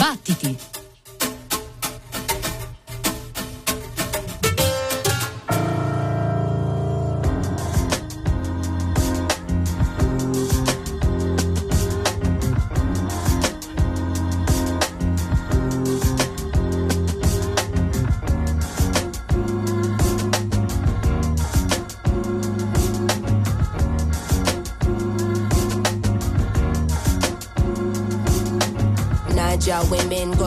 Battiti!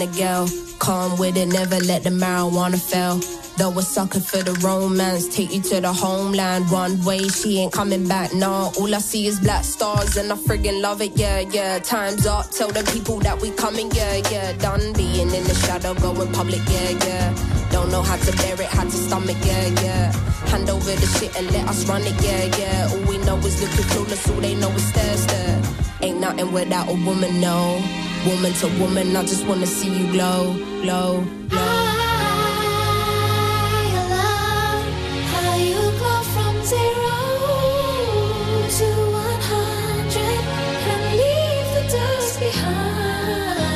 She a calm with it, never let the marijuana fail. Though a sucker for the romance, take you to the homeland. One way, she ain't coming back, nah. All I see is black stars, and I friggin' love it, yeah, yeah. Time's up, tell the people that we coming, yeah, yeah. Done being in the shadow, going public, yeah, yeah. Don't know how to bear it, how to stomach, yeah, yeah. Hand over the shit and let us run it, yeah, yeah. All we know is looking clueless, all they know is stare, stare. Ain't nothing without a woman, no. Woman to woman, I just wanna see you glow, glow, glow. How you go from zero to one hundred and leave the dust behind?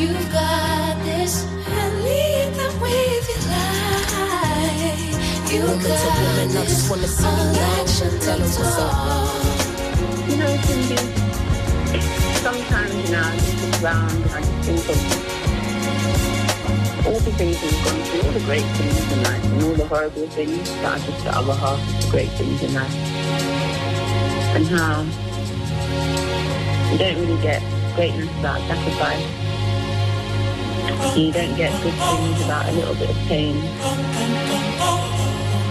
You've got this and lead them with your light. You Woman to got woman, I just wanna see you all glow. Tell us what's up. You know, Cindy, sometimes, you know, I just look around and just think of all the things we've gone through, all the great things in life, and all the horrible things that are just the other half of the great things in life. And how you don't really get greatness without sacrifice. You don't get good things without a little bit of pain.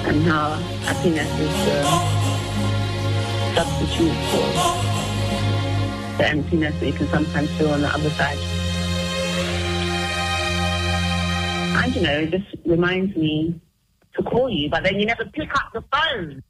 And how happiness is the substitute for the emptiness that you can sometimes feel on the other side. I don't know, it just reminds me to call you, but then you never pick up the phone.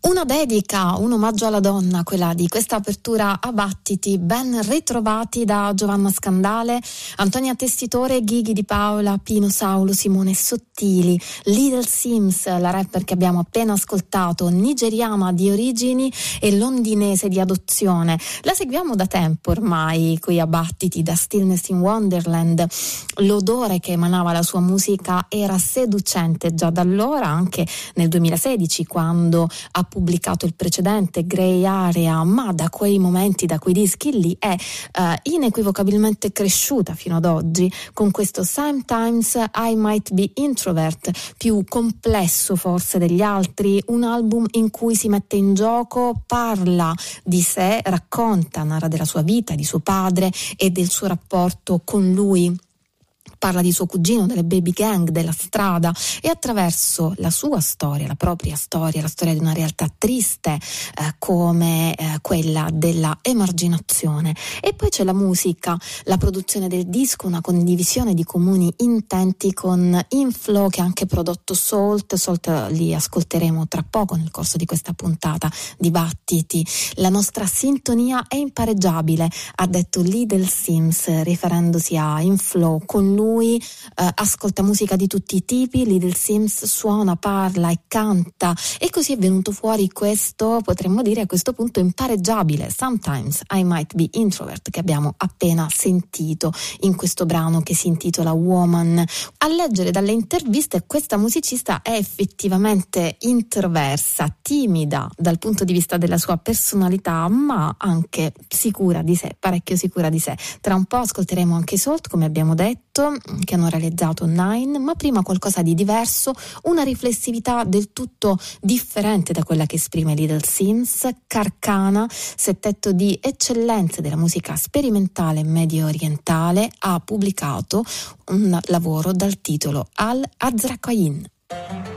Una dedica, un omaggio alla donna, quella di questa apertura a battiti, ben ritrovati da Giovanna Scandale, Antonia Testitore, Ghighi di Paola, Pino Saulo, Simone Sottili, Little Sims, la rapper che abbiamo appena ascoltato, nigeriana di origini e londinese di adozione. La seguiamo da tempo ormai qui a battiti, da Stillness in Wonderland. L'odore che emanava la sua musica era seducente già da allora, anche nel 2016, quando ha pubblicato il precedente Grey Area, ma da quei momenti, da quei dischi lì è eh, inequivocabilmente cresciuta fino ad oggi con questo Sometimes I Might Be Introvert, più complesso forse degli altri, un album in cui si mette in gioco, parla di sé, racconta, narra della sua vita, di suo padre e del suo rapporto con lui parla di suo cugino, delle baby gang, della strada e attraverso la sua storia, la propria storia, la storia di una realtà triste eh, come eh, quella della emarginazione. E poi c'è la musica, la produzione del disco, una condivisione di comuni intenti con Inflow che ha anche prodotto Salt, Salt li ascolteremo tra poco nel corso di questa puntata Dibattiti. La nostra sintonia è impareggiabile, ha detto Lidl Sims riferendosi a Inflow con lui lui eh, ascolta musica di tutti i tipi, Little Sims suona, parla e canta e così è venuto fuori questo, potremmo dire a questo punto impareggiabile, Sometimes I Might Be Introvert che abbiamo appena sentito in questo brano che si intitola Woman. A leggere dalle interviste questa musicista è effettivamente introversa, timida dal punto di vista della sua personalità, ma anche sicura di sé, parecchio sicura di sé. Tra un po' ascolteremo anche Salt, come abbiamo detto, che hanno realizzato Nine, ma prima qualcosa di diverso, una riflessività del tutto differente da quella che esprime Little Sims, Carcana, settetto di eccellenze della musica sperimentale medio orientale, ha pubblicato un lavoro dal titolo Al Azraqain.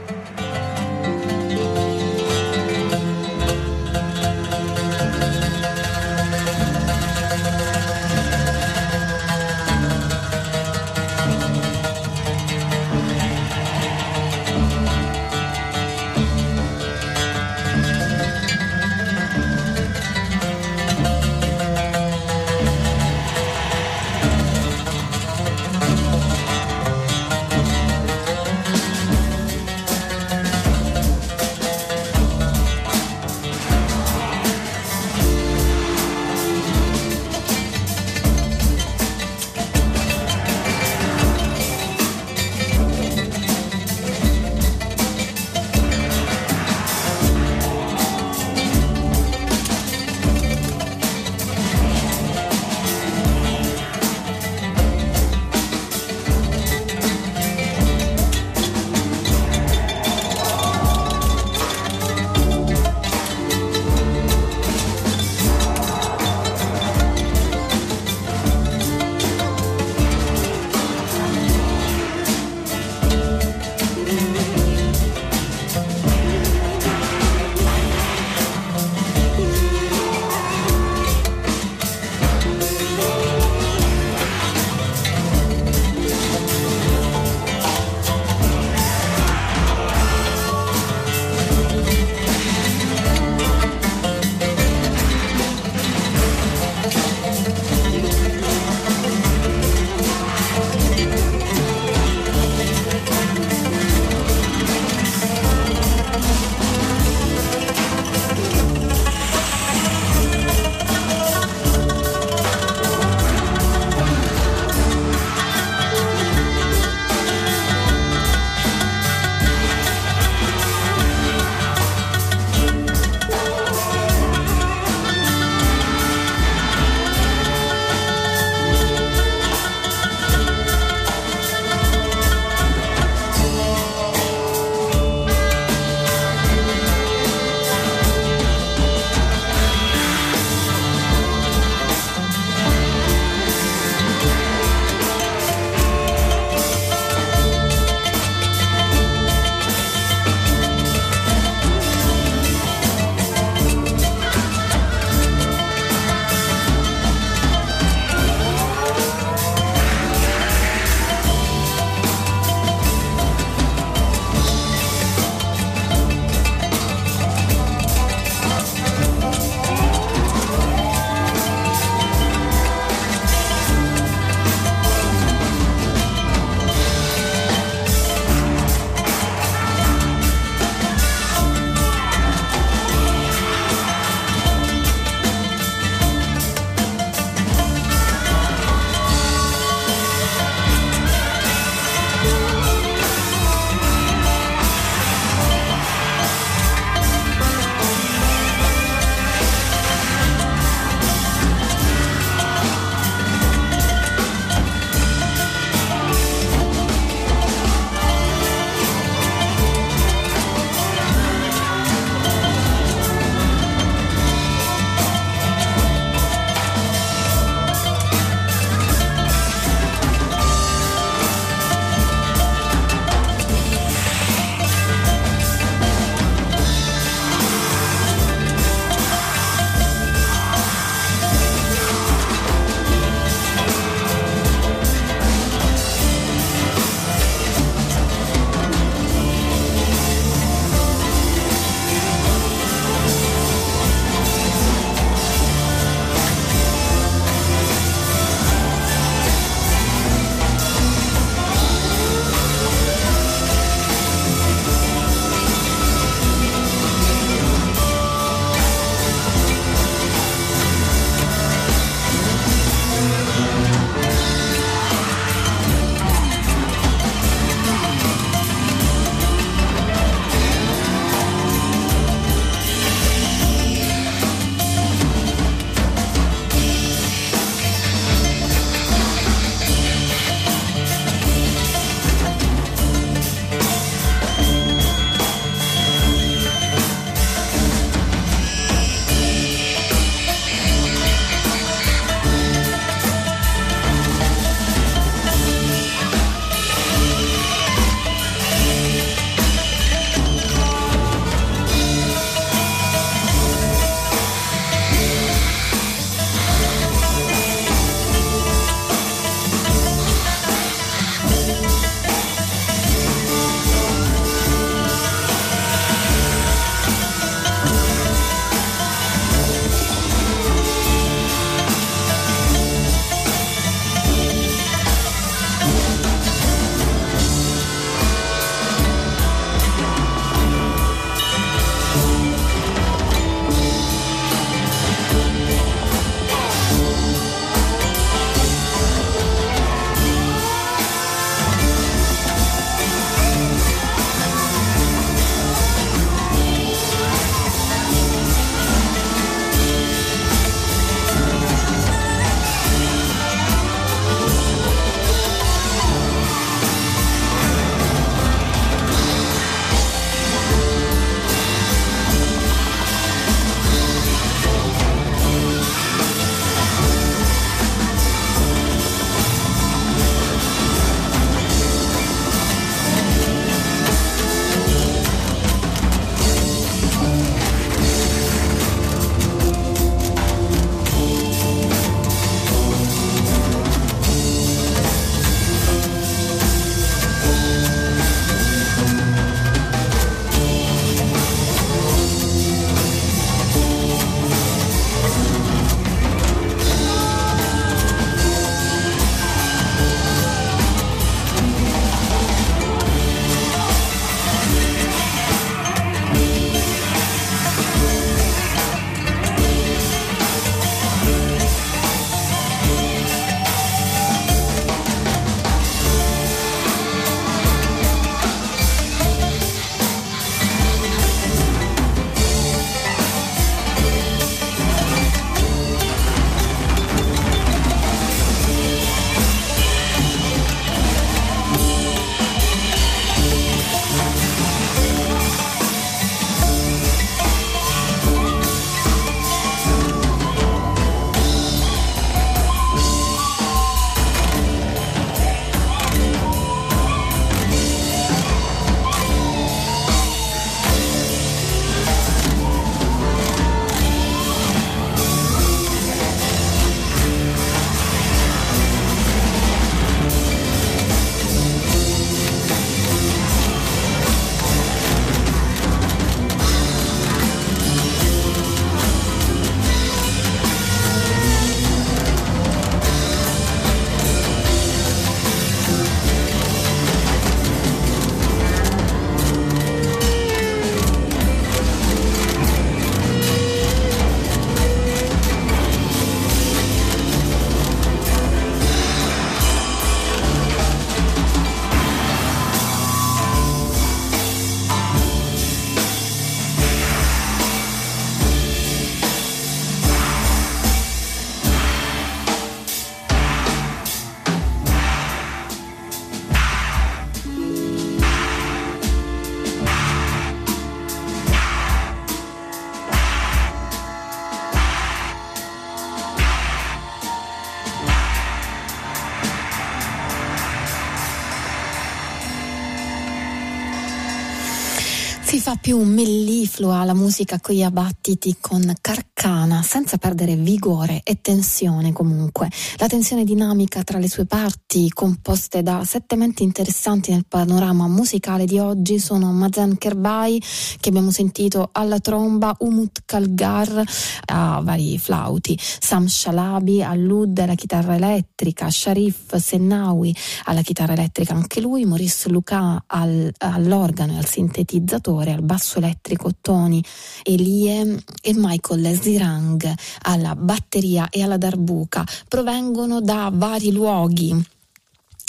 Più melliflua la musica coi battiti con carcana, senza perdere vigore e tensione comunque. La tensione dinamica tra le sue parti, composte da sette menti interessanti nel panorama musicale di oggi, sono Mazen Kerbai, che abbiamo sentito alla tromba, Umut Kalgar a vari flauti, Sam Shalabi all'ud alla chitarra elettrica, Sharif Sennawi alla chitarra elettrica anche lui, Maurice Luca al, all'organo e al sintetizzatore al basso elettrico Tony Elie e Michael Zirang alla batteria e alla darbuca provengono da vari luoghi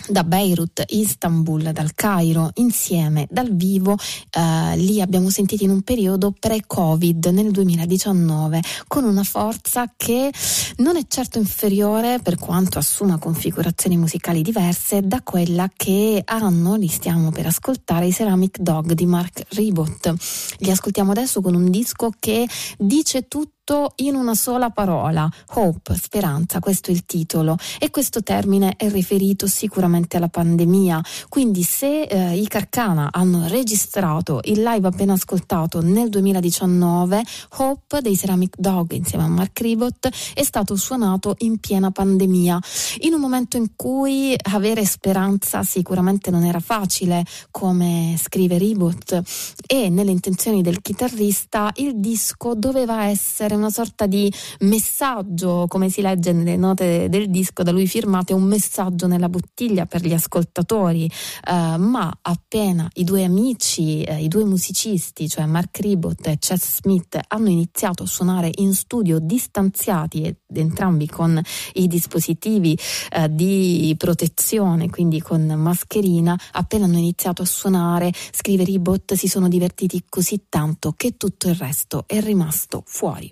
da Beirut, Istanbul, dal Cairo, insieme dal vivo, eh, li abbiamo sentiti in un periodo pre-Covid nel 2019, con una forza che non è certo inferiore, per quanto assuma configurazioni musicali diverse, da quella che hanno, li stiamo per ascoltare, i Ceramic Dog di Mark Ribot. Li ascoltiamo adesso con un disco che dice tutto tutto in una sola parola, hope, speranza, questo è il titolo. E questo termine è riferito sicuramente alla pandemia, quindi se eh, i Carcana hanno registrato il live appena ascoltato nel 2019, Hope dei Ceramic Dog insieme a Mark Ribot è stato suonato in piena pandemia, in un momento in cui avere speranza sicuramente non era facile, come scrive Ribot, e nelle intenzioni del chitarrista il disco doveva essere dare una sorta di messaggio, come si legge nelle note del disco da lui firmate, un messaggio nella bottiglia per gli ascoltatori, eh, ma appena i due amici, eh, i due musicisti, cioè Mark Ribot e Chess Smith, hanno iniziato a suonare in studio distanziati ed entrambi con i dispositivi eh, di protezione, quindi con mascherina, appena hanno iniziato a suonare, scrive Ribot, si sono divertiti così tanto che tutto il resto è rimasto fuori.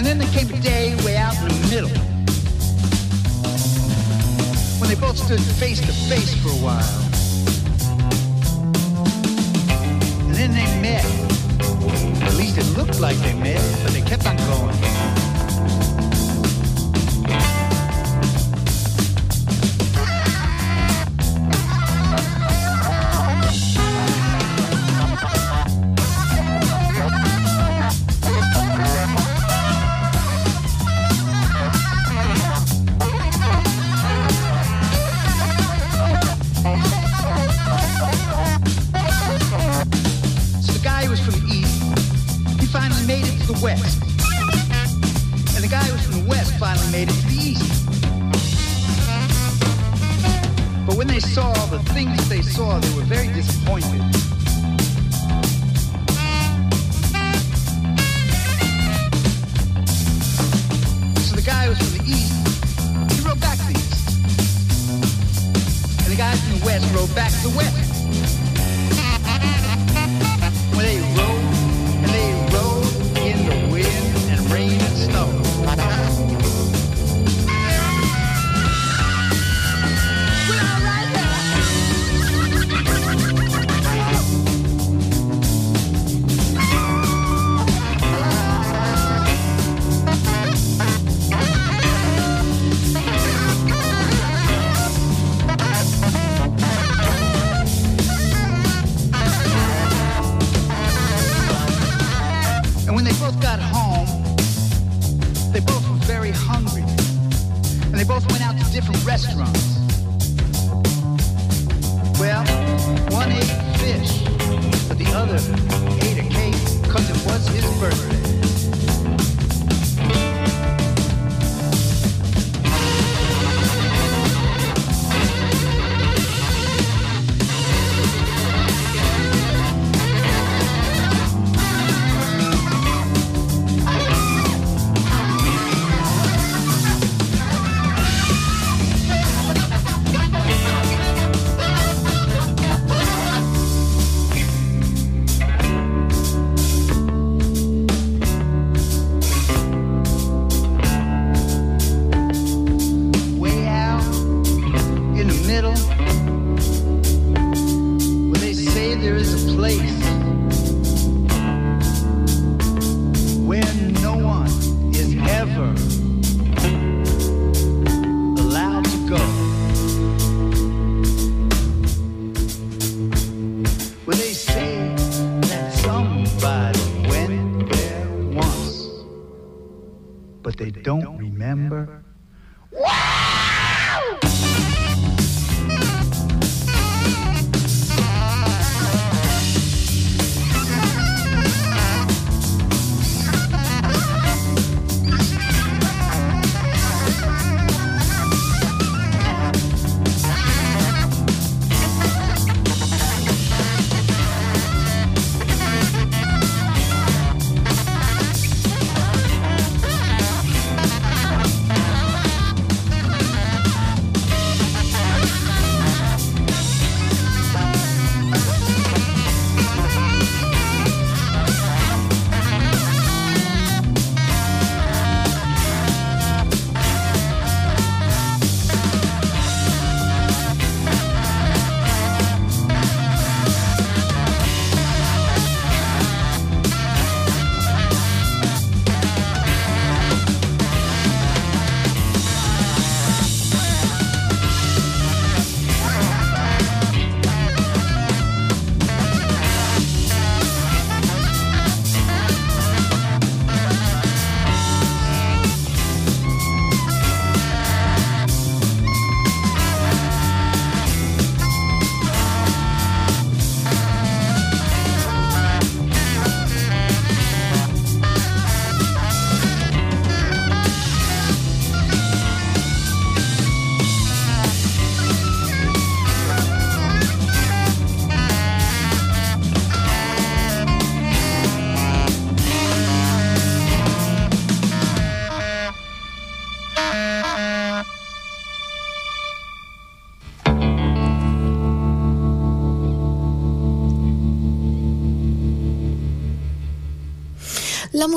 And then there came a day way out in the middle when they both stood face to face for a while. And then they met. At least it looked like they met, but they kept on going. West. And the guy who was from the west finally made it to the east. But when they saw all the things they saw, they were very disappointed. So the guy who was from the east, he rode back to the east. And the guy from the west rode back to the west.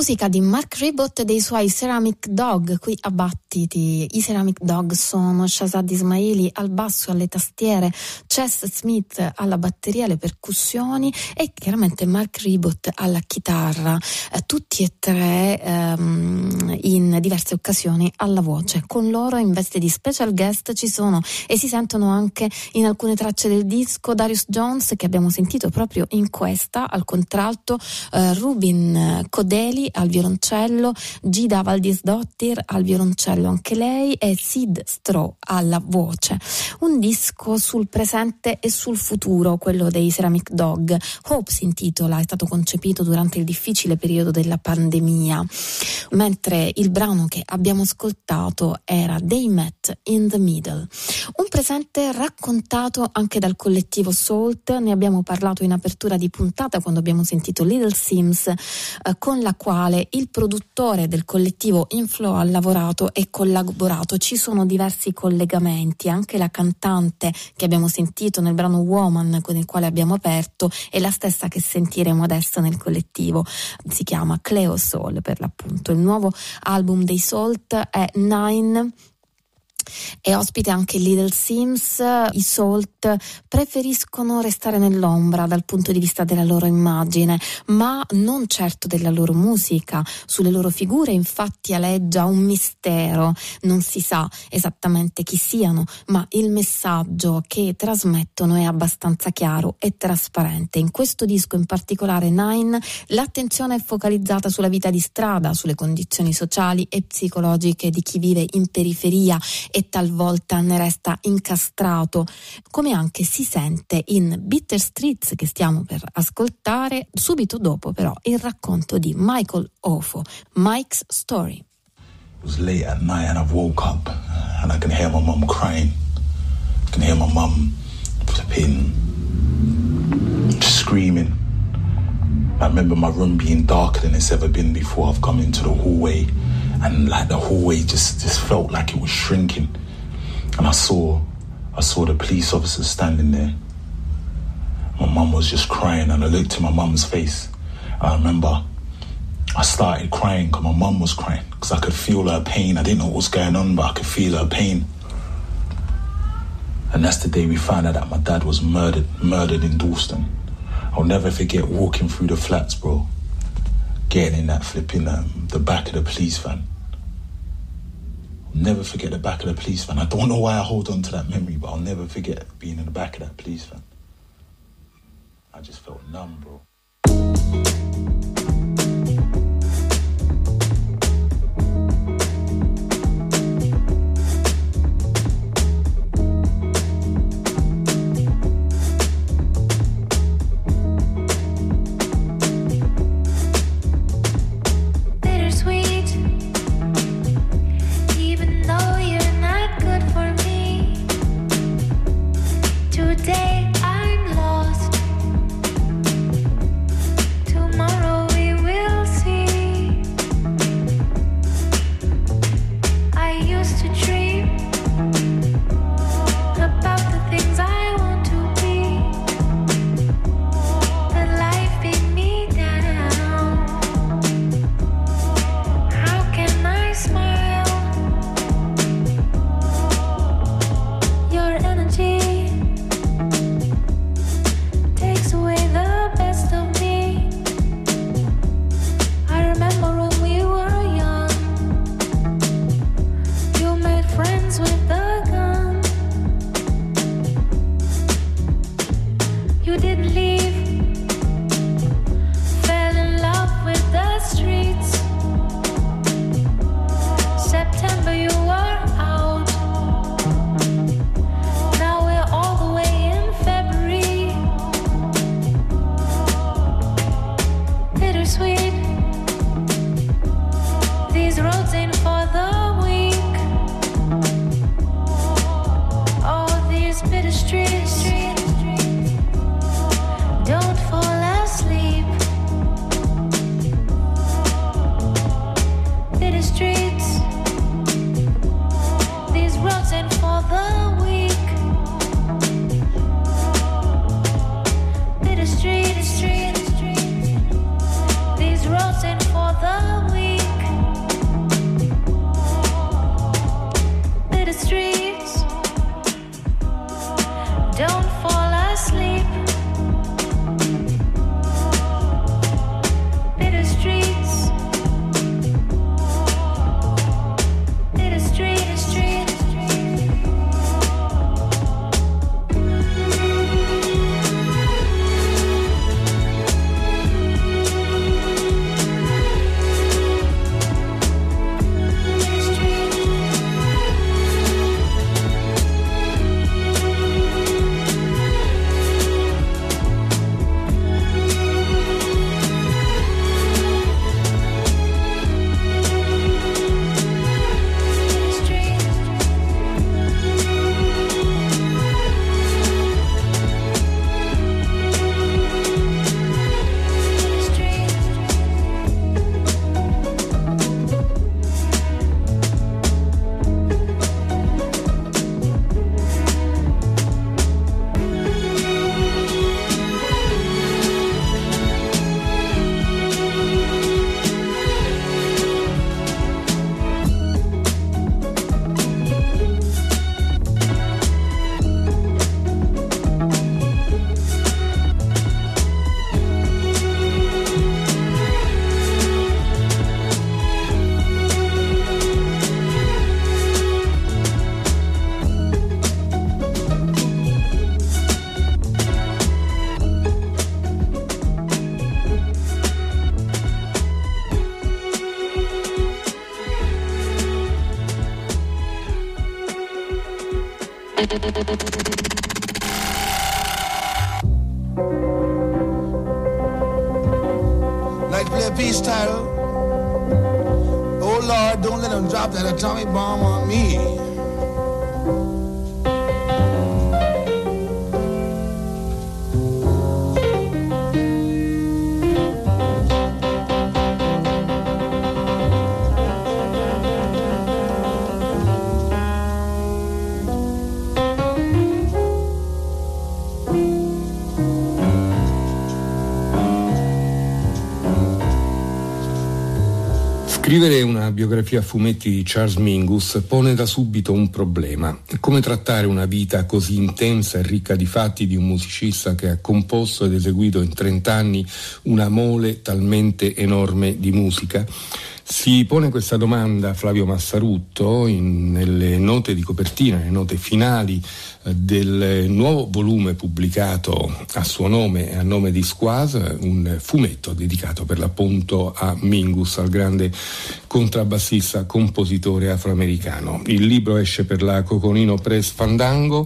Musica di Mark Ribot e dei suoi Ceramic Dog qui a Battiti. I Ceramic Dog sono Shazad Ismaili al basso alle tastiere, Chess Smith alla batteria, alle percussioni e chiaramente Mark Ribot alla chitarra. Eh, tutti e tre ehm, in diverse occasioni alla voce. Con loro in veste di special guest ci sono e si sentono anche in alcune tracce del disco Darius Jones che abbiamo sentito proprio in questa al contralto, eh, Rubin Codè Micheli al violoncello, Gida Valdisdottir al violoncello anche lei e Sid Stroh alla voce. Un disco sul presente e sul futuro, quello dei Ceramic Dog. Hope si intitola, è stato concepito durante il difficile periodo della pandemia, mentre il brano che abbiamo ascoltato era They Met in the Middle. Un presente raccontato anche dal collettivo Salt, ne abbiamo parlato in apertura di puntata quando abbiamo sentito Little Sims eh, con la quale il produttore del collettivo Inflow ha lavorato e collaborato. Ci sono diversi collegamenti, anche la cantante che abbiamo sentito nel brano Woman con il quale abbiamo aperto è la stessa che sentiremo adesso nel collettivo. Si chiama Cleo Soul per l'appunto. Il nuovo album dei Salt è Nine è ospite anche Little Sims, i Salt preferiscono restare nell'ombra dal punto di vista della loro immagine, ma non certo della loro musica. Sulle loro figure infatti aleggia un mistero, non si sa esattamente chi siano, ma il messaggio che trasmettono è abbastanza chiaro e trasparente. In questo disco in particolare Nine l'attenzione è focalizzata sulla vita di strada, sulle condizioni sociali e psicologiche di chi vive in periferia e talvolta ne resta incastrato, come anche si sente in Bitter Streets che stiamo per ascoltare, subito dopo però il racconto di Michael Ofo, Mike's Story. It was late at night and I woke up and I can hear my mum crying. I can hear my mum flipping, screaming. I remember my room being darker than it's ever been before. I've come into the hallway and like the hallway just just felt like it was shrinking. And i saw i saw the police officers standing there. My mum was just crying and i looked at my mum's face. I remember i started crying because my mum was crying because i could feel her pain. I didn't know what was going on but i could feel her pain. And that's the day we found out that my dad was murdered murdered in Dalston. I'll never forget walking through the flats, bro. Getting in that flipping um, the back of the police van never forget the back of the police van. I don't know why I hold on to that memory, but I'll never forget being in the back of that police van. I just felt numb, bro. Una biografia a fumetti di Charles Mingus pone da subito un problema. Come trattare una vita così intensa e ricca di fatti di un musicista che ha composto ed eseguito in 30 anni una mole talmente enorme di musica? Si pone questa domanda Flavio Massarutto in, nelle note di copertina, nelle note finali eh, del nuovo volume pubblicato a suo nome e a nome di Squaz, un fumetto dedicato per l'appunto a Mingus, al grande contrabbassista compositore afroamericano. Il libro esce per la Coconino Press Fandango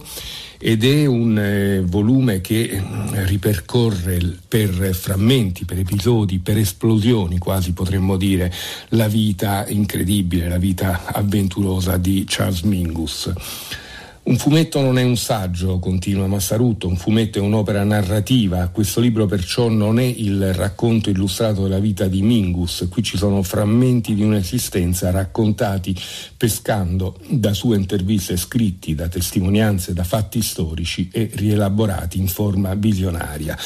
ed è un eh, volume che mm, ripercorre per frammenti, per episodi, per esplosioni quasi potremmo dire la vita incredibile, la vita avventurosa di Charles Mingus. Un fumetto non è un saggio, continua Massarutto, un fumetto è un'opera narrativa. Questo libro perciò non è il racconto illustrato della vita di Mingus, qui ci sono frammenti di un'esistenza raccontati pescando da sue interviste scritti, da testimonianze, da fatti storici e rielaborati in forma visionaria.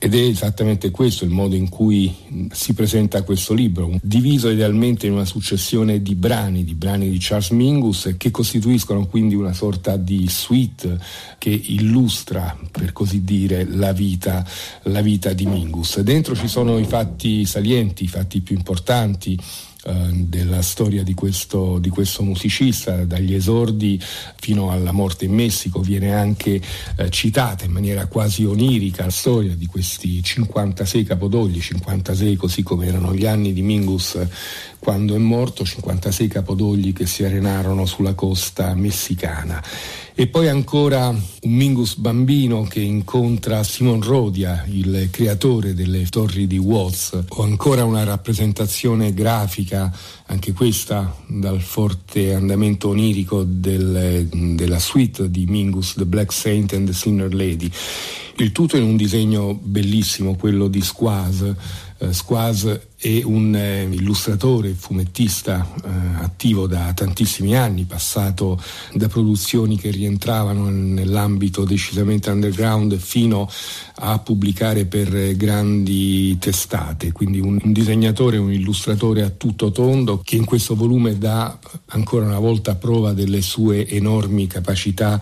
Ed è esattamente questo il modo in cui si presenta questo libro, diviso idealmente in una successione di brani, di brani di Charles Mingus, che costituiscono quindi una sorta di suite che illustra, per così dire, la vita, la vita di Mingus. Dentro ci sono i fatti salienti, i fatti più importanti, della storia di questo, di questo, musicista, dagli esordi fino alla morte in Messico, viene anche eh, citata in maniera quasi onirica la storia di questi 56 capodogli, 56 così come erano gli anni di Mingus quando è morto, 56 capodogli che si arenarono sulla costa messicana. E poi ancora un Mingus bambino che incontra Simon Rodia, il creatore delle torri di Watts, o ancora una rappresentazione grafica, anche questa dal forte andamento onirico del, della suite di Mingus, The Black Saint and the Sinner Lady. Il tutto in un disegno bellissimo, quello di Squaz Squaz è un eh, illustratore, fumettista eh, attivo da tantissimi anni, passato da produzioni che rientravano nell'ambito decisamente underground fino a pubblicare per grandi testate, quindi un, un disegnatore, un illustratore a tutto tondo che in questo volume dà ancora una volta prova delle sue enormi capacità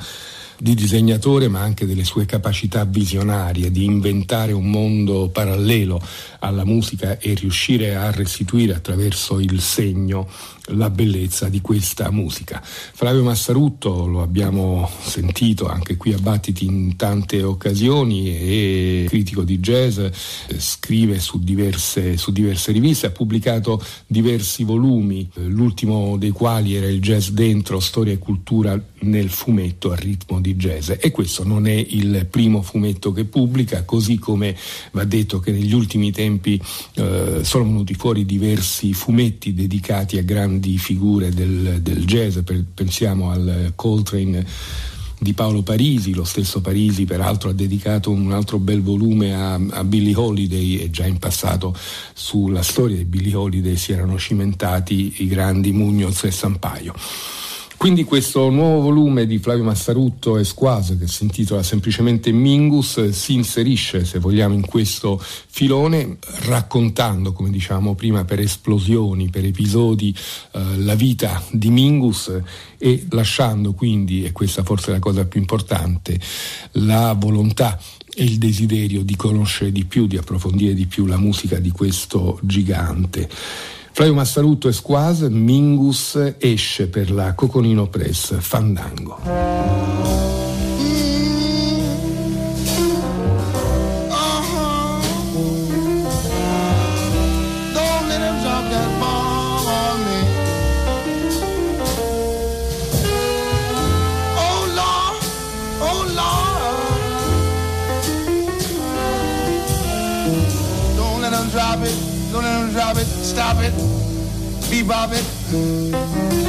di disegnatore ma anche delle sue capacità visionarie di inventare un mondo parallelo alla musica e riuscire a restituire attraverso il segno la bellezza di questa musica. Flavio Massarutto lo abbiamo sentito anche qui a Battiti in tante occasioni, è critico di jazz, scrive su diverse, su diverse riviste, ha pubblicato diversi volumi, l'ultimo dei quali era il Jazz Dentro, Storia e Cultura nel fumetto a ritmo di jazz e questo non è il primo fumetto che pubblica, così come va detto che negli ultimi tempi eh, sono venuti fuori diversi fumetti dedicati a grandi grandi figure del, del jazz, pensiamo al Coltrane di Paolo Parisi, lo stesso Parisi peraltro ha dedicato un altro bel volume a, a Billie Holiday e già in passato sulla storia di Billie Holiday si erano cimentati i grandi Munoz e Sampaio. Quindi questo nuovo volume di Flavio Massarutto e Squase, che si intitola semplicemente Mingus, si inserisce, se vogliamo, in questo filone, raccontando, come diciamo prima, per esplosioni, per episodi, eh, la vita di Mingus e lasciando quindi, e questa forse è la cosa più importante, la volontà e il desiderio di conoscere di più, di approfondire di più la musica di questo gigante. Flavio Massarutto e Squaz, Mingus esce per la Coconino Press Fandango. Stop it, bebop it.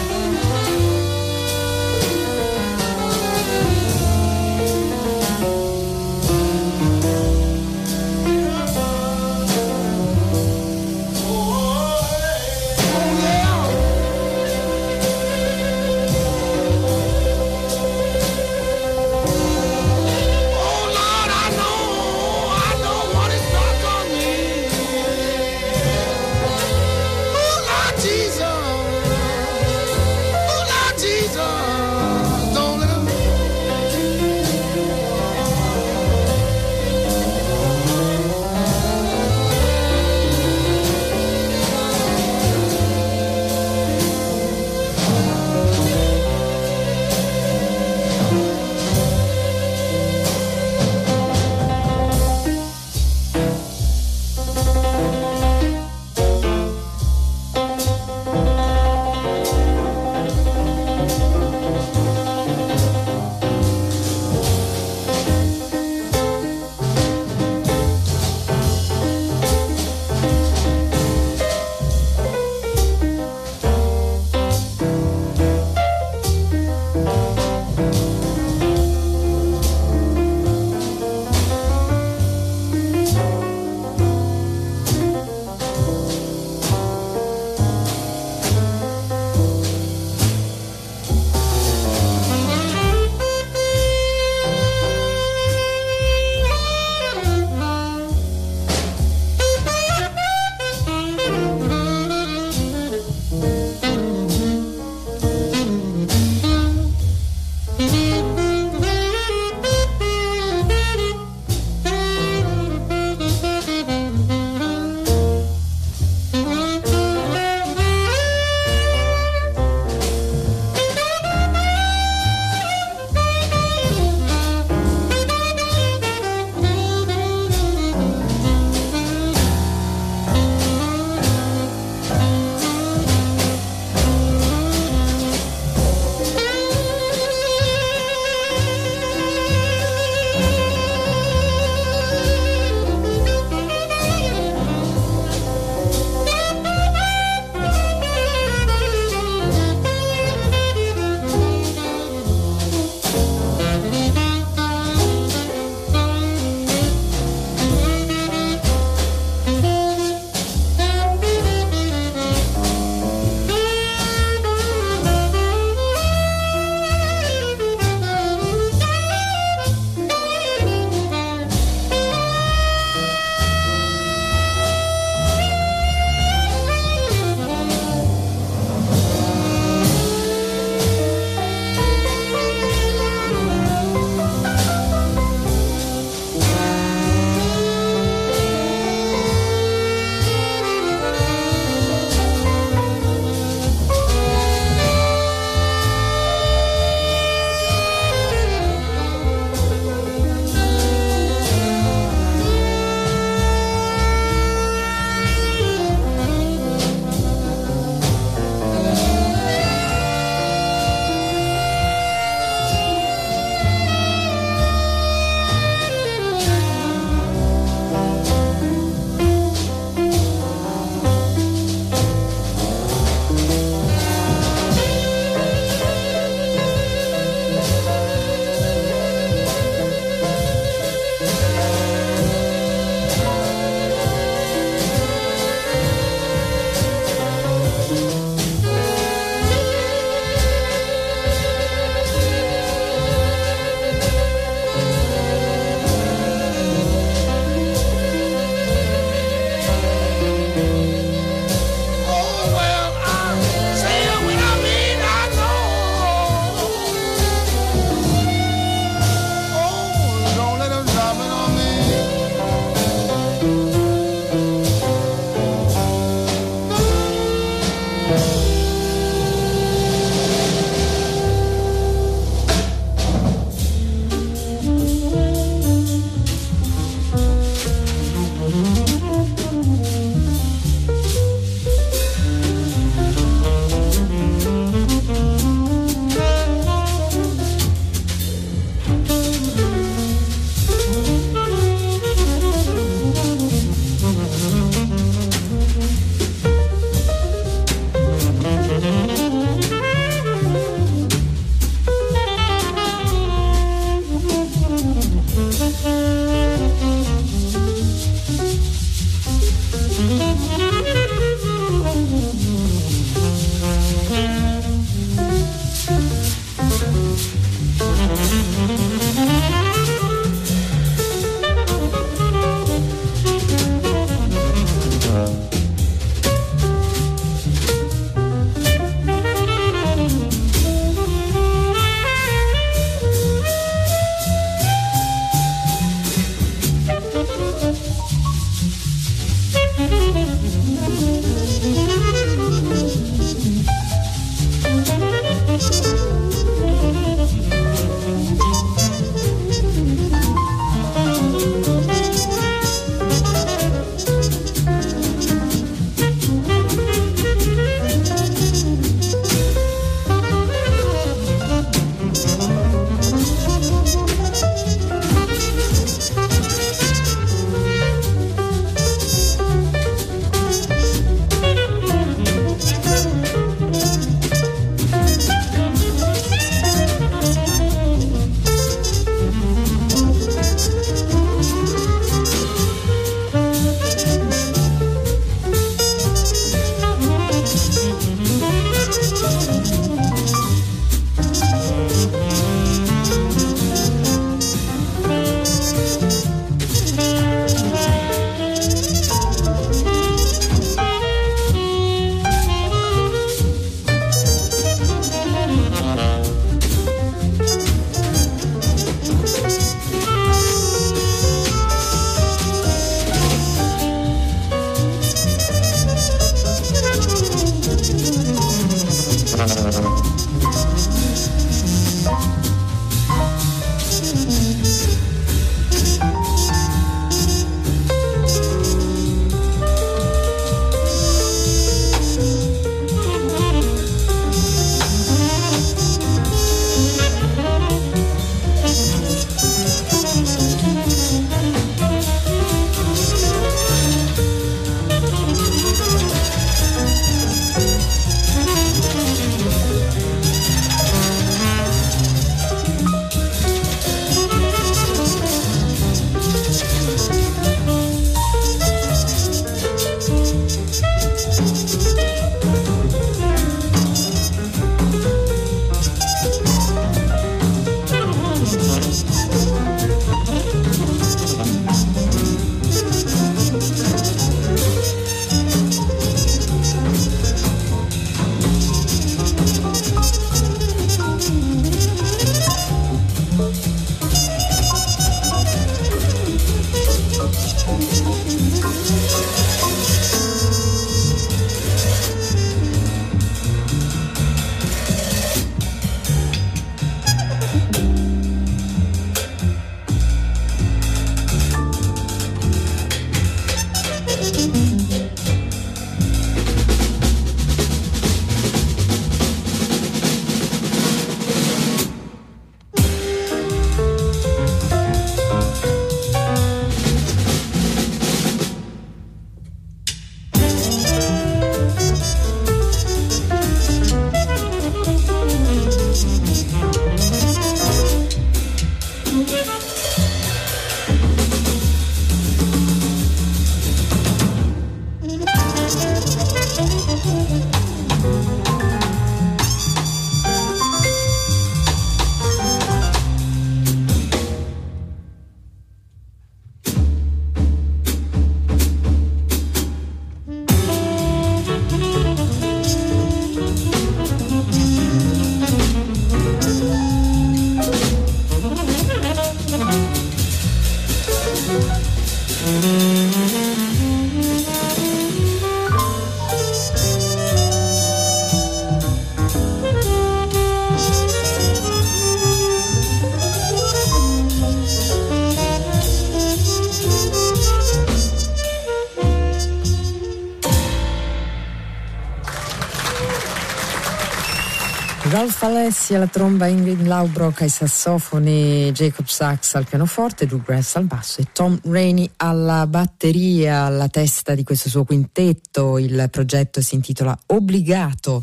Ralph Alessi alla tromba, Ingrid Laubrock ai sassofoni, Jacob Sachs al pianoforte, Drew Grass al basso e Tom Rainey alla batteria, alla testa di questo suo quintetto. Il progetto si intitola Obbligato,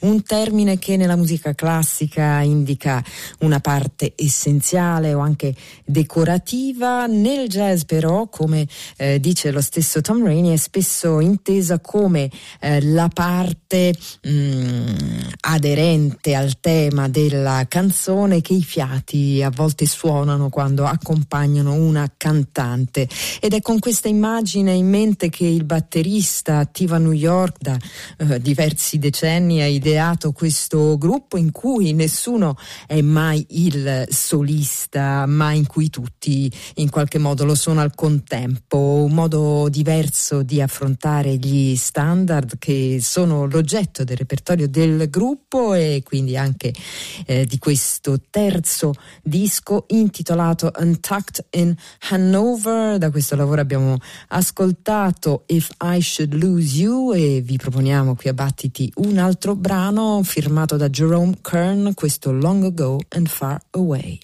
un termine che nella musica classica indica una parte essenziale o anche decorativa. Nel jazz però, come eh, dice lo stesso Tom Rainey, è spesso intesa come eh, la parte mh, mm, aderente al tema della canzone che i fiati a volte suonano quando accompagnano una cantante. Ed è con questa immagine in mente che il batterista attivo a New York da eh, diversi decenni ha ideato questo gruppo in cui nessuno è mai il solista ma in cui tutti in qualche modo lo sono al contempo. Un modo diverso di affrontare gli standard che sono l'oggetto del repertorio del gruppo e quindi quindi anche eh, di questo terzo disco intitolato Untucked in Hanover. Da questo lavoro abbiamo ascoltato If I Should Lose You e vi proponiamo qui a Battiti un altro brano firmato da Jerome Kern, questo Long Ago and Far Away.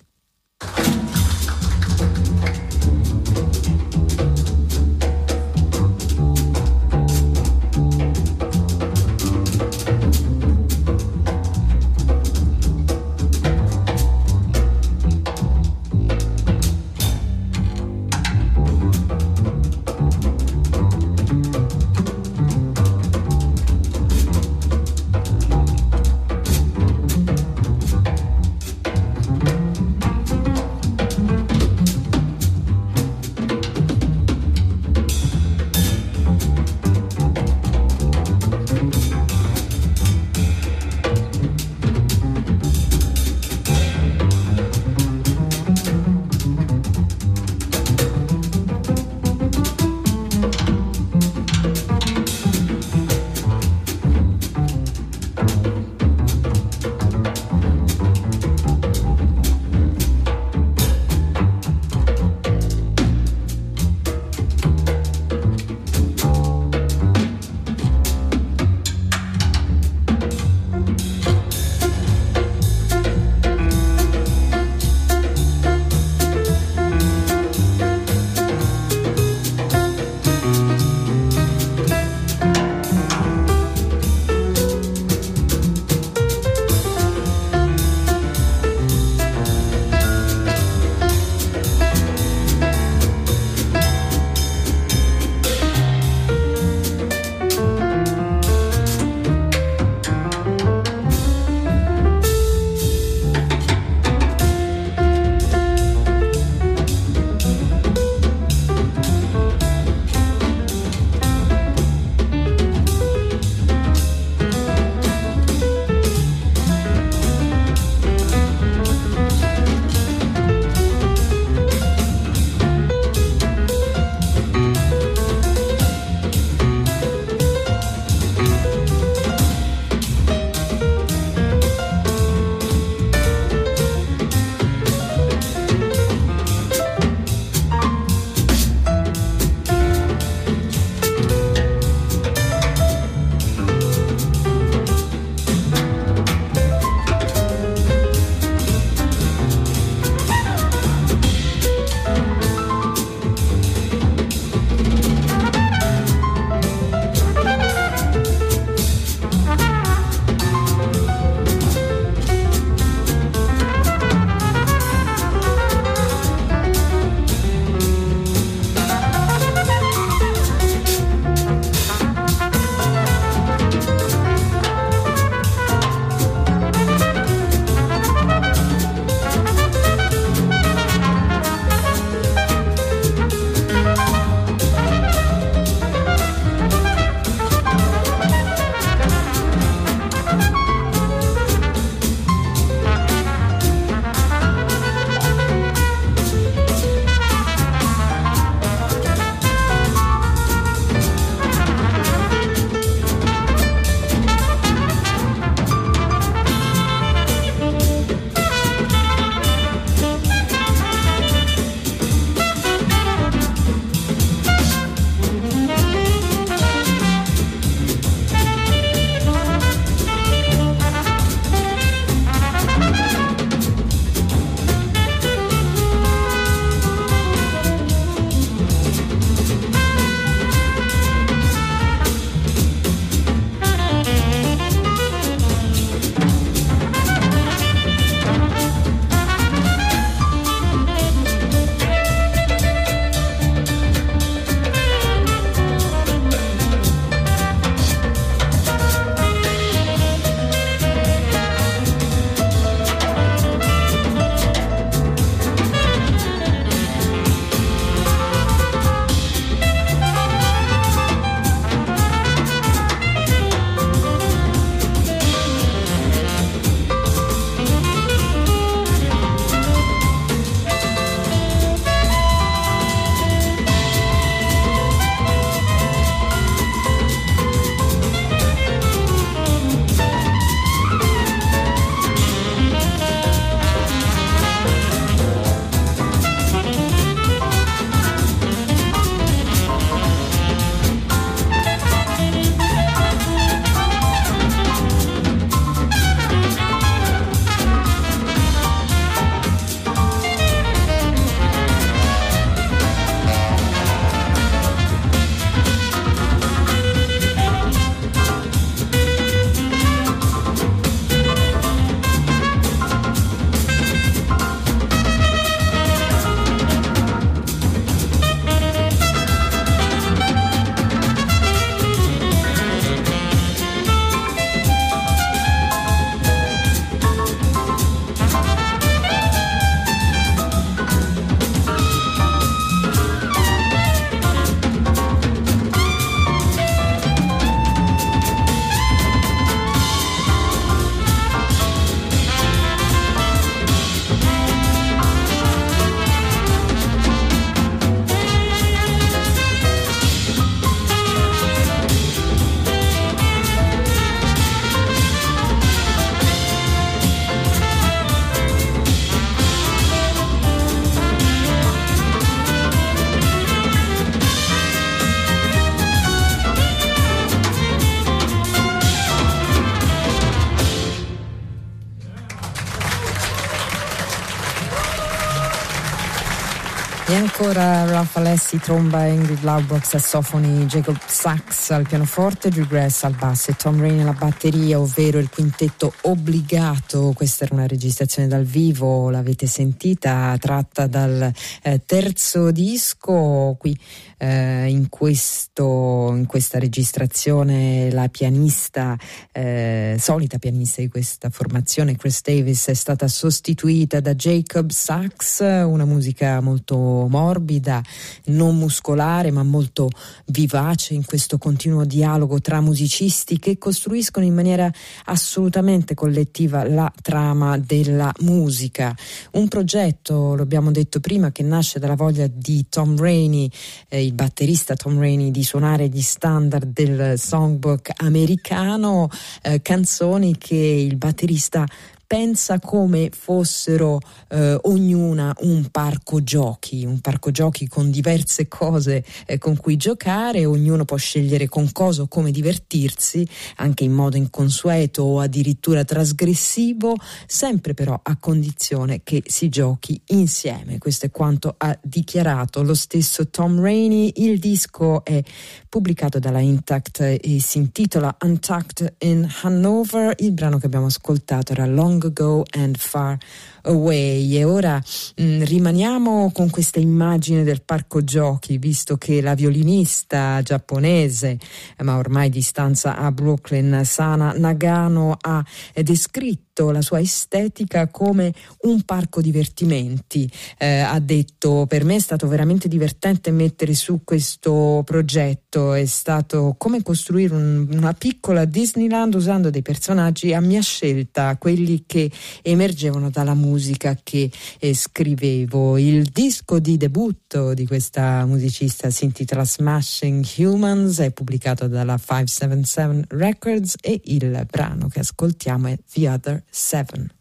Ancora Ralph Alessi, tromba, Ingrid Laubrock, sassofoni, Jacob Sachs al pianoforte, Drew Grass al basso e Tom Rain alla batteria, ovvero il quintetto obbligato. Questa era una registrazione dal vivo, l'avete sentita, tratta dal eh, terzo disco. Qui eh, in, questo, in, questa registrazione la pianista, eh, solita pianista di questa formazione, Chris Davis, è stata sostituita da Jacob Sachs, una musica molto morbida, non muscolare ma molto vivace in questo continuo dialogo tra musicisti che costruiscono in maniera assolutamente collettiva la trama della musica. Un progetto, lo abbiamo detto prima, che nasce dalla voglia di Tom Rainey, eh, batterista Tom Rainey, di suonare gli standard del songbook americano, eh, canzoni che il batterista pensa come fossero eh, ognuna un parco giochi, un parco giochi con diverse cose eh, con cui giocare, ognuno può scegliere con cosa o come divertirsi, anche in modo inconsueto o addirittura trasgressivo, sempre però a condizione che si giochi insieme. Questo è quanto ha dichiarato lo stesso Tom Rainey. Il disco è pubblicato dalla Intact e si intitola Untucked in Hanover. Il brano che abbiamo ascoltato era Long Ago and Far Away. E ora mh, mm, rimaniamo con questa immagine del parco giochi, visto che la violinista giapponese, ma ormai di stanza a Brooklyn, Sana Nagano, ha descritto la sua estetica come un parco divertimenti. Eh, ha detto: Per me è stato veramente divertente mettere su questo progetto, è stato come costruire un, una piccola Disneyland usando dei personaggi a mia scelta, quelli che emergevano dalla musica che eh, scrivevo. Il disco di debutto di questa musicista si intitola Smashing Humans, è pubblicato dalla 577 Records e il brano che ascoltiamo è The Other Seven.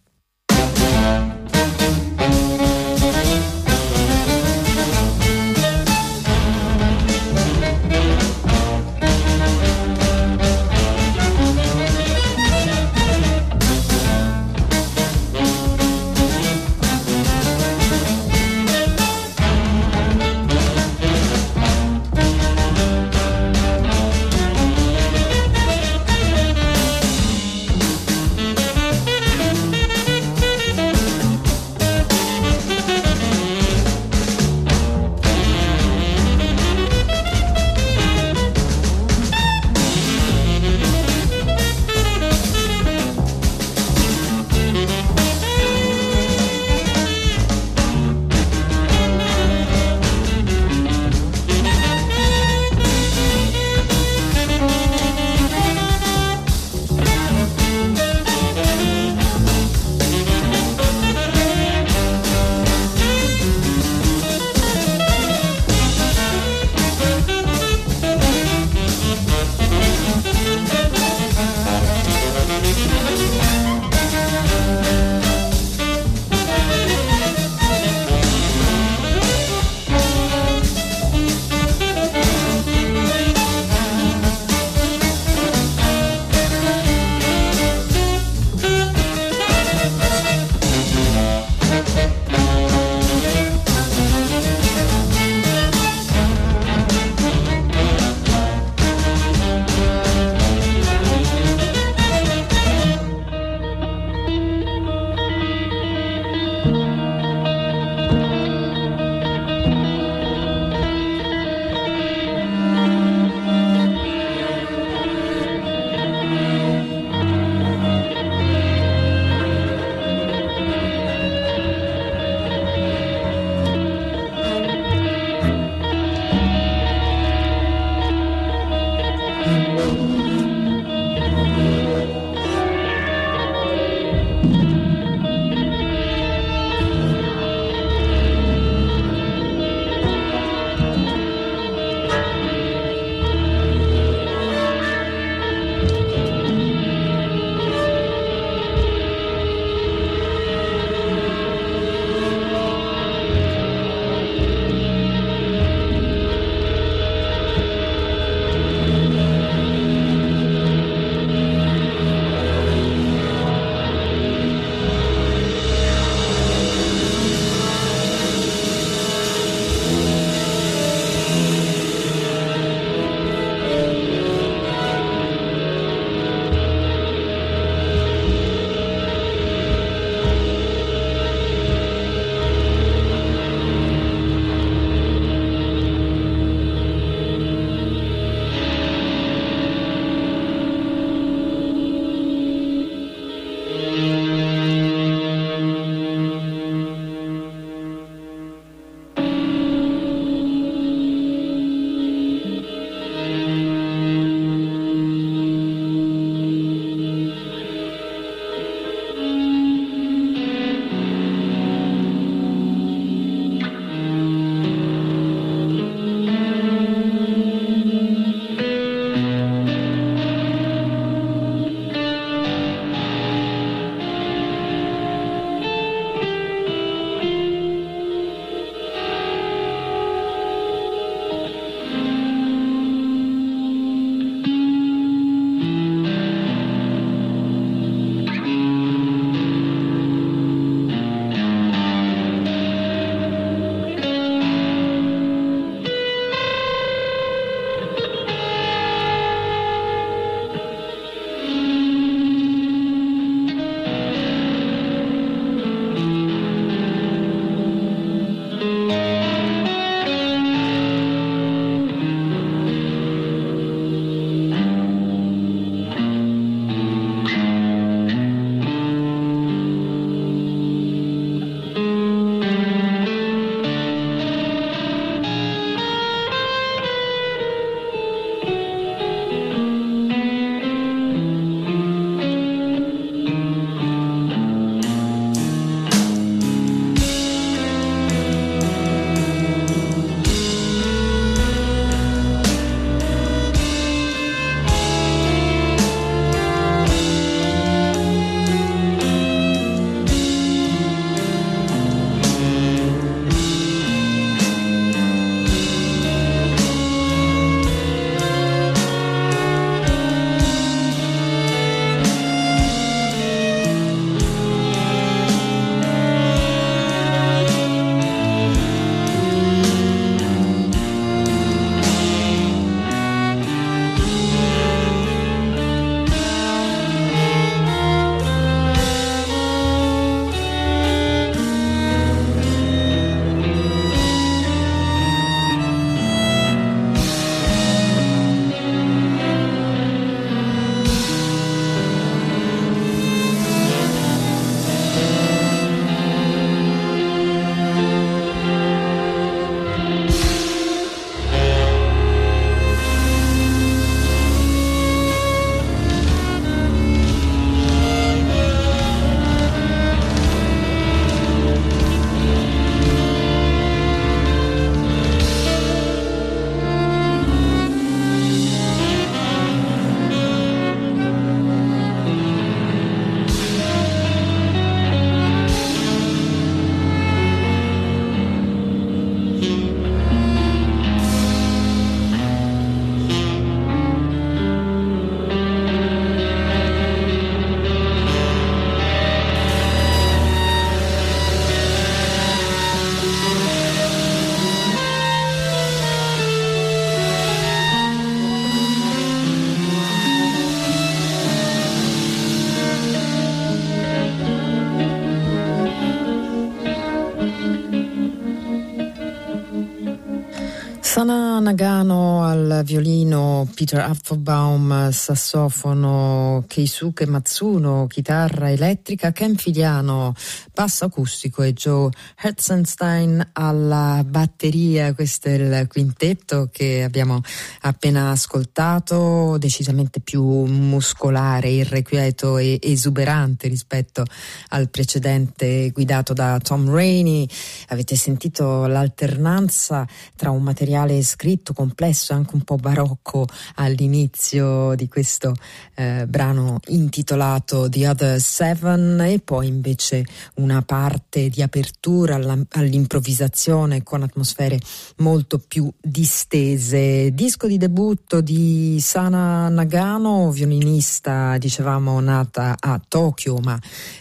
Nagano al violino, Peter Apfelbaum sassofono, Keisuke Matsuno chitarra elettrica, Ken Filiano basso acustico e Joe Herzenstein alla batteria. Questo è il quintetto che abbiamo appena ascoltato, decisamente più muscolare, irrequieto e esuberante rispetto al precedente guidato da Tom Rainey. Avete sentito l'alternanza tra un materiale scritto, complesso, anche un po' barocco all'inizio di questo eh, brano intitolato The Other Seven e poi invece una parte di apertura all'improvvisazione con atmosfere molto più distese. Disco di debutto di Sana Nagano, violinista, dicevamo, nata a Tokyo ma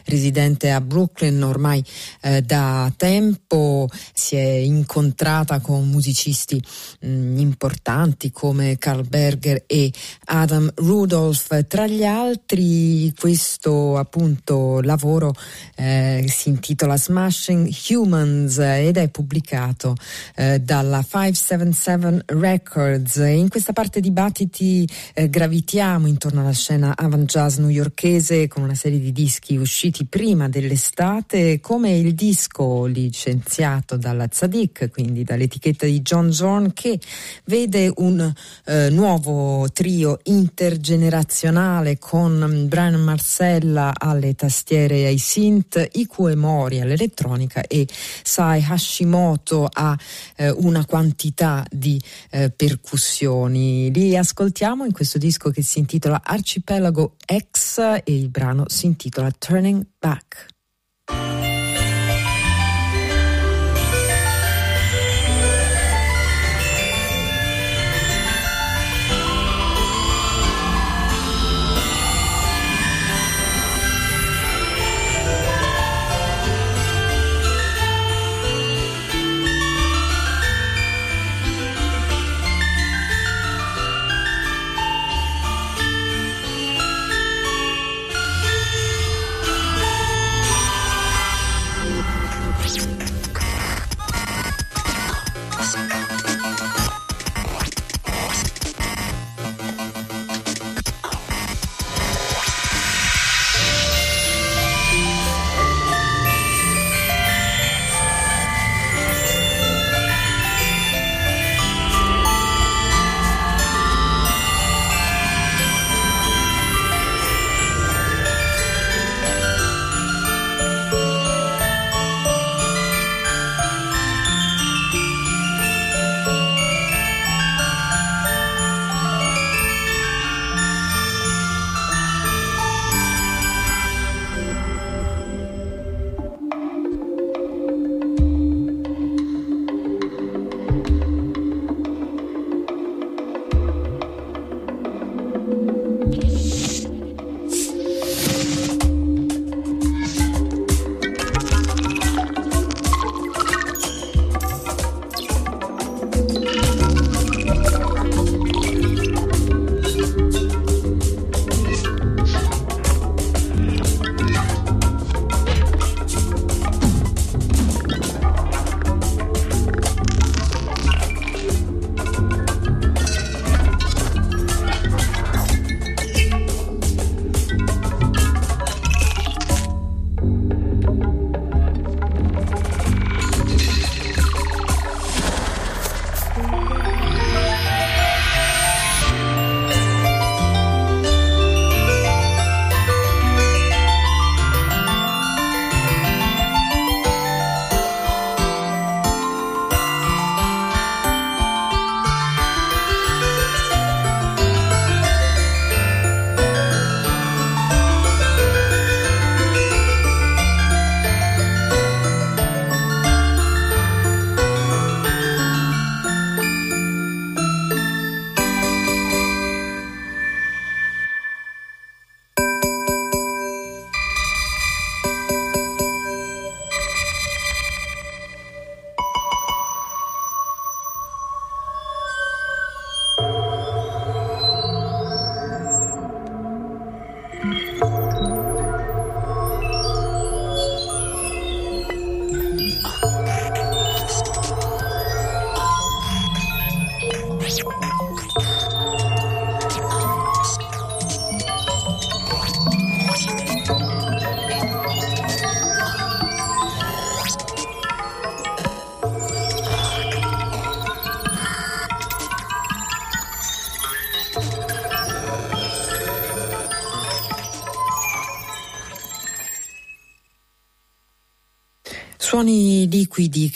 residente a Brooklyn ormai eh, da tempo, si è incontrata con musicisti mh, mm, importanti come Carl Berger e Adam Rudolph. Tra gli altri questo appunto lavoro eh, si intitola Smashing Humans ed è pubblicato eh, dalla 577 Records. In questa parte dibattiti eh, gravitiamo intorno alla scena avant jazz newyorkese con una serie di dischi usciti prima dell'estate come il disco licenziato dalla Zadik, quindi dall'etichetta di John Zorn che vede un eh, nuovo trio intergenerazionale con Brian Marcella alle tastiere e ai synth, Iku Mori all'elettronica e Sai Hashimoto a eh, una quantità di eh, percussioni. Li ascoltiamo in questo disco che si intitola Archipelago X e il brano si intitola Turning Back.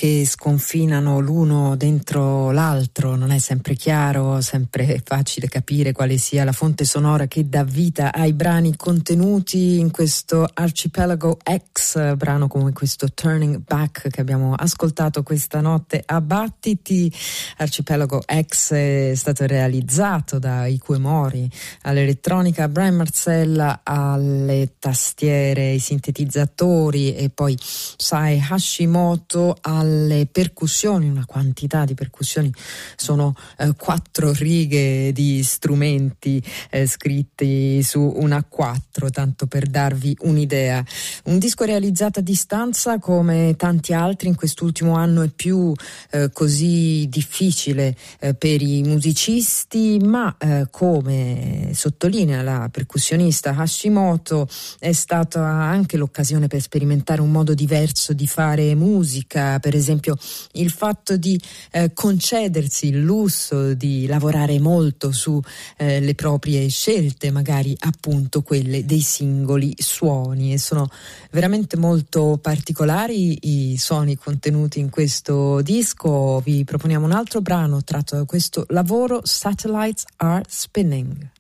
Che sconfinano l'uno dentro l'altro, è sempre chiaro, sempre facile capire quale sia la fonte sonora che dà vita ai brani contenuti in questo Archipelago X, brano come questo Turning Back che abbiamo ascoltato questa notte a Battiti. Archipelago X è stato realizzato da Ikue Mori all'elettronica, Brian Marcella alle tastiere, ai sintetizzatori e poi Sai Hash Hashimoto alle percussioni, una quantità di percussioni, sono eh, quattro righe di strumenti eh, scritti su una quattro, tanto per darvi un'idea. Un disco realizzato a distanza come tanti altri in quest'ultimo anno è più eh, così difficile eh, per i musicisti, ma eh, come sottolinea la percussionista Hashimoto è stata anche l'occasione per sperimentare un modo diverso di fare musica, per esempio il fatto di eh, concedersi il lusso di lavorare molto su eh, proprie scelte, magari appunto quelle dei singoli suoni e sono veramente molto particolari i suoni contenuti in questo disco. Vi proponiamo un altro brano tratto da questo lavoro Satellites Are Spinning.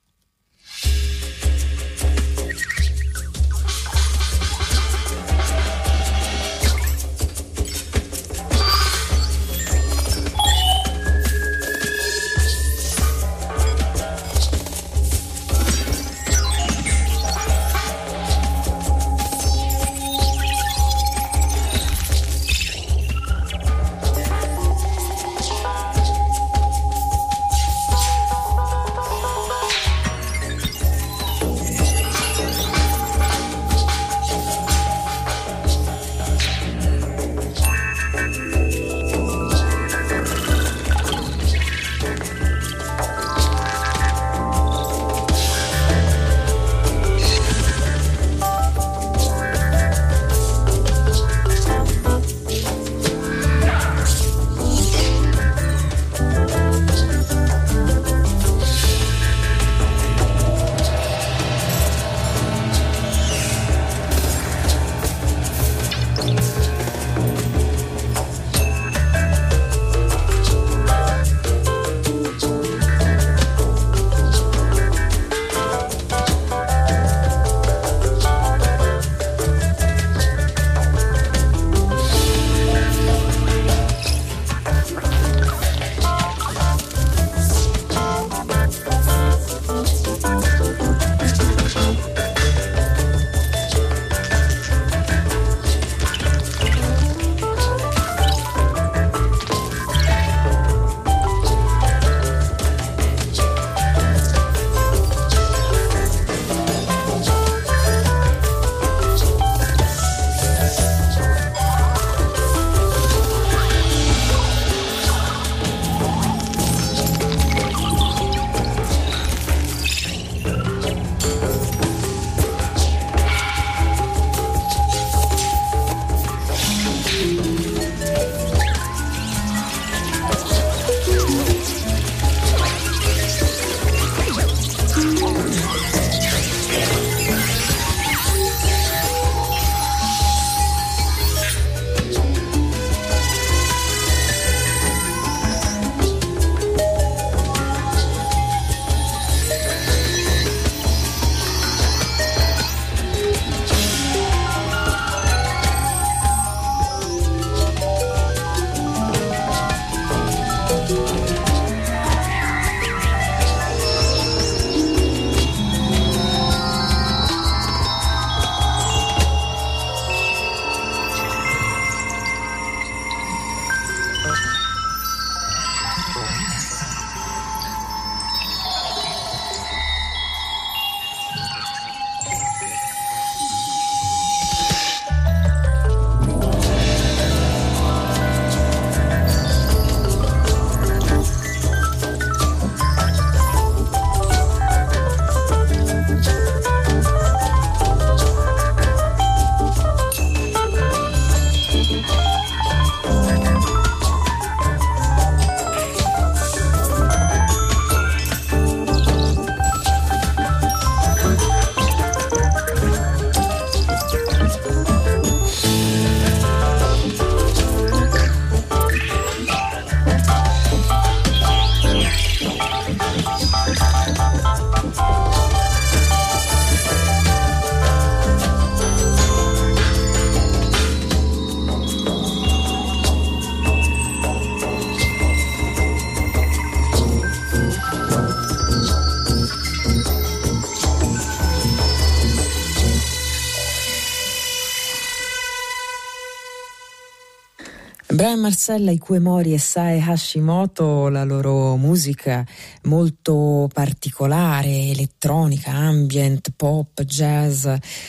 Marcella, Ikuemori e Sae Hashimoto, la loro musica molto particolare, elettronica, ambient, pop, jazz,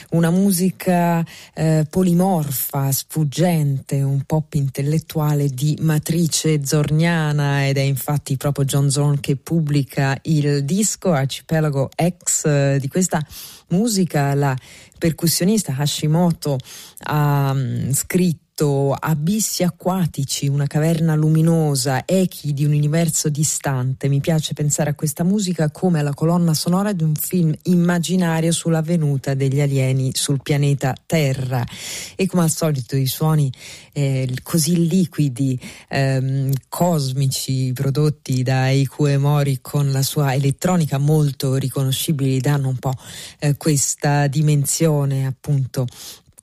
una musica eh, polimorfa, sfuggente, un pop intellettuale di matrice zorniana ed è infatti proprio John Zorn che pubblica il disco Arcipelago X eh, di questa musica. La percussionista Hashimoto ha um, scritto abissi acquatici, una caverna luminosa, echi di un universo distante. Mi piace pensare a questa musica come alla colonna sonora di un film immaginario sulla venuta degli alieni sul pianeta Terra. E come al solito i suoni eh, così liquidi, ehm, cosmici, prodotti da Ikue Mori con la sua elettronica molto riconoscibili danno un po' eh, questa dimensione appunto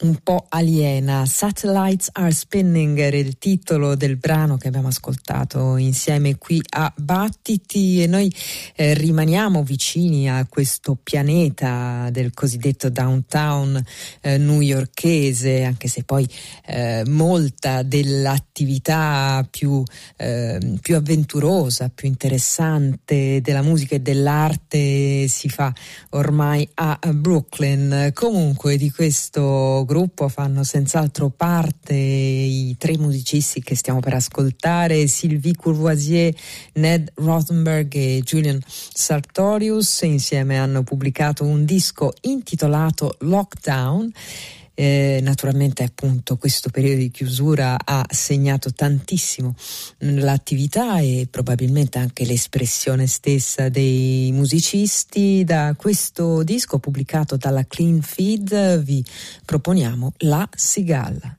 un po' aliena. Satellites Are Spinning era il titolo del brano che abbiamo ascoltato insieme qui a Battiti e noi eh, rimaniamo vicini a questo pianeta del cosiddetto downtown eh, newyorkese, anche se poi eh, molta dell'attività più, ehm, più avventurosa, più interessante della musica e dell'arte si fa ormai a Brooklyn. Comunque di questo gruppo fanno senz'altro parte i tre musicisti che stiamo per ascoltare, Sylvie Courvoisier, Ned Rothenberg e Julian Sartorius. Insieme hanno pubblicato un disco intitolato Lockdown. Eh, naturalmente appunto questo periodo di chiusura ha segnato tantissimo l'attività e probabilmente anche l'espressione stessa dei musicisti. Da questo disco pubblicato dalla Clean Feed vi proponiamo La Sigalla.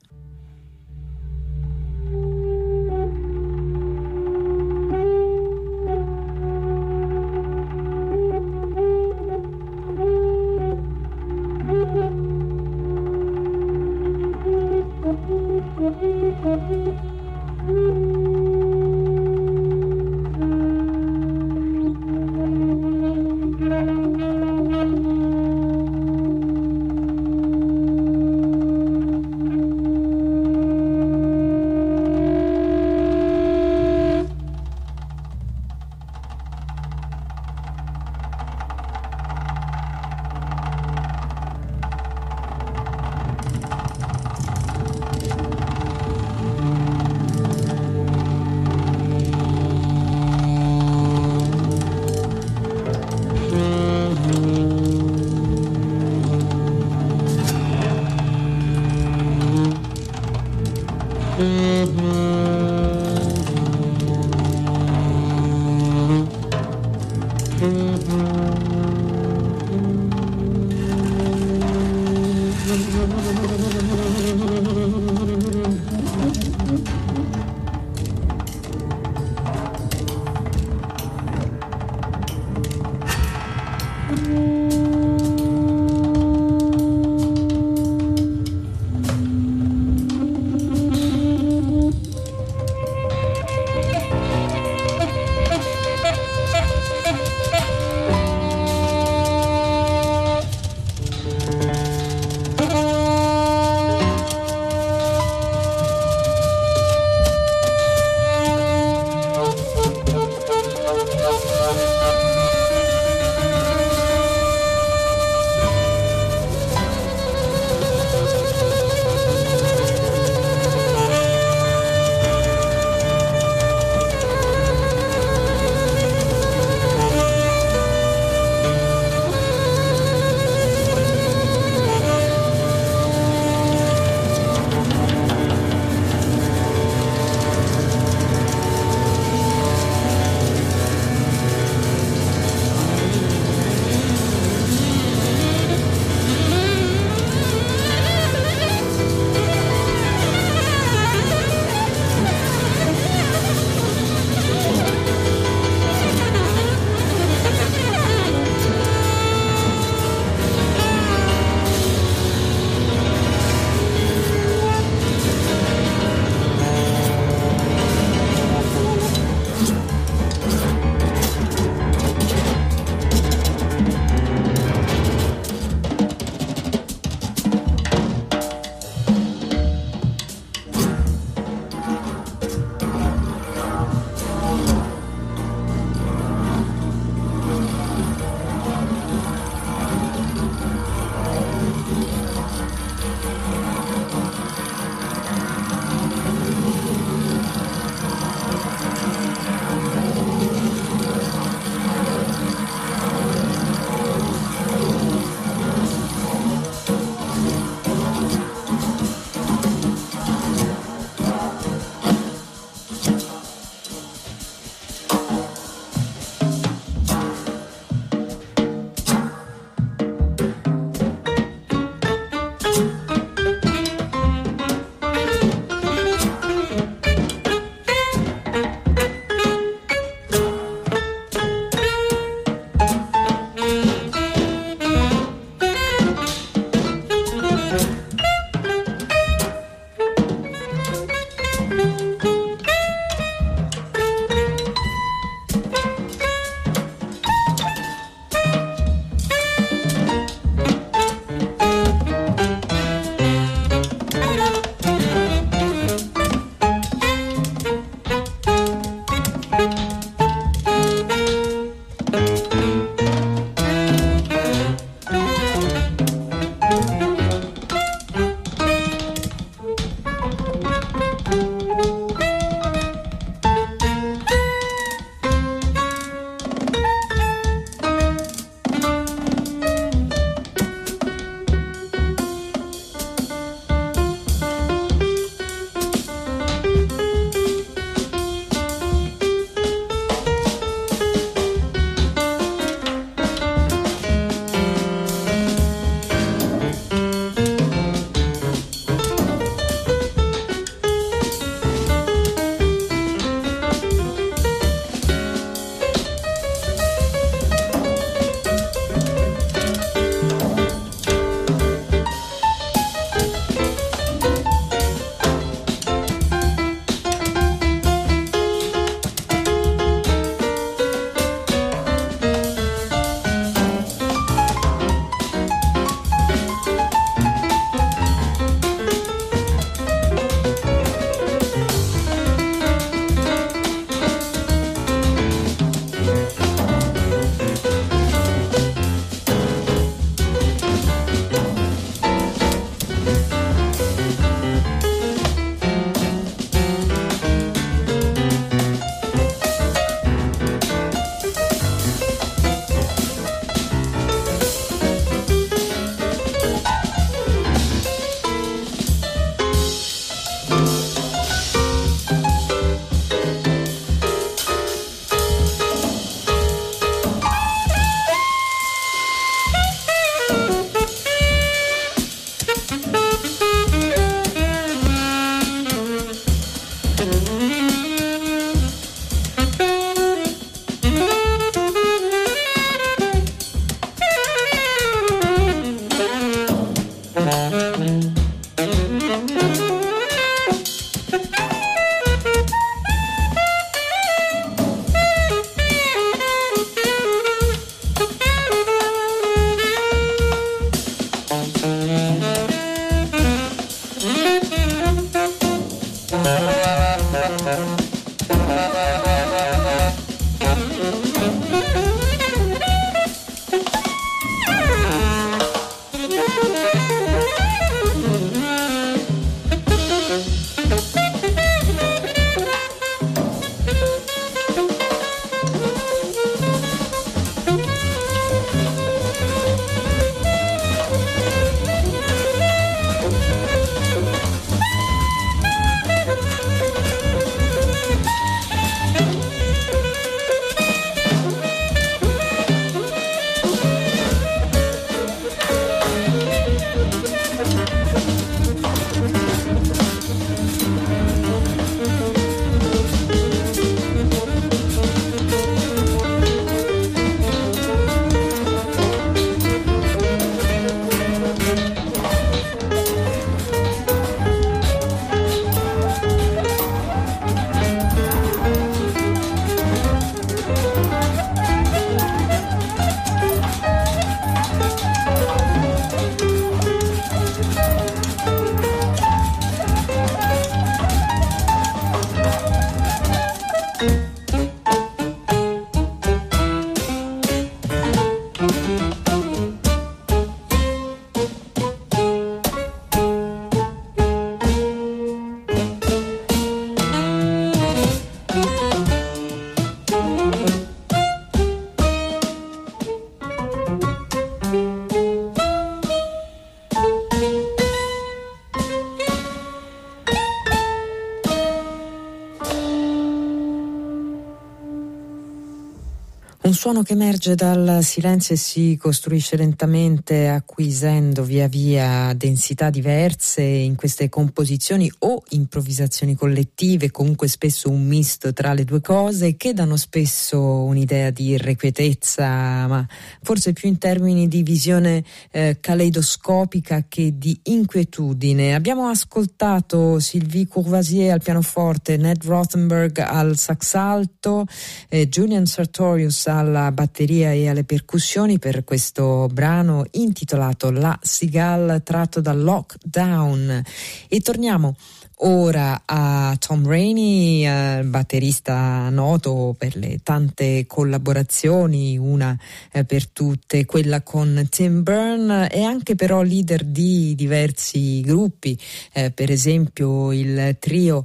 Suono che emerge dal silenzio e si costruisce lentamente acquisendo via via densità diverse in queste composizioni o improvvisazioni collettive, comunque spesso un misto tra le due cose che danno spesso un'idea di irrequietezza, ma forse più in termini di visione eh, caleidoscopica che di inquietudine. Abbiamo ascoltato Sylvie Courvasier al pianoforte, Ned Rothenberg al sax alto, eh, Julian Sartorius al alla batteria e alle percussioni per questo brano intitolato La Seagull tratto dal Lockdown. E torniamo ora a Tom Rainey, eh, batterista noto per le tante collaborazioni, una eh, per tutte, quella con Tim Byrne e anche però leader di diversi gruppi, eh, per esempio il trio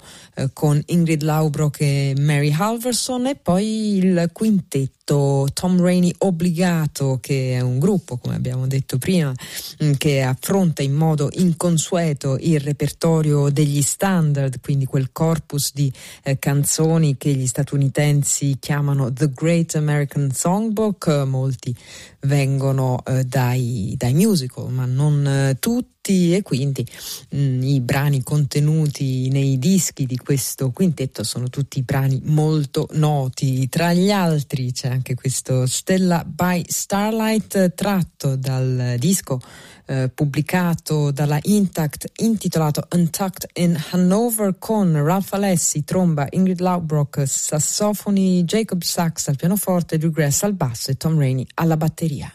con Ingrid Laubrock e Mary Halverson e poi il quintetto Tom Rainey Obbligato, che è un gruppo, come abbiamo detto prima, mm, che affronta in modo inconsueto il repertorio degli standard, quindi quel corpus di eh, canzoni che gli statunitensi chiamano The Great American Songbook, molti vengono eh, dai, dai, musical, ma non eh, tutti e quindi mh, mm, i brani contenuti nei dischi di questo quintetto sono tutti brani molto noti. Tra gli altri c'è anche questo Stella by Starlight tratto dal disco eh, pubblicato dalla Intact intitolato Untucked in Hanover con Ralph Alessi, tromba, Ingrid Laubrock, sassofoni, Jacob Sachs al pianoforte, Drew Grass al basso e Tom Rainey alla batteria.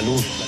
salud.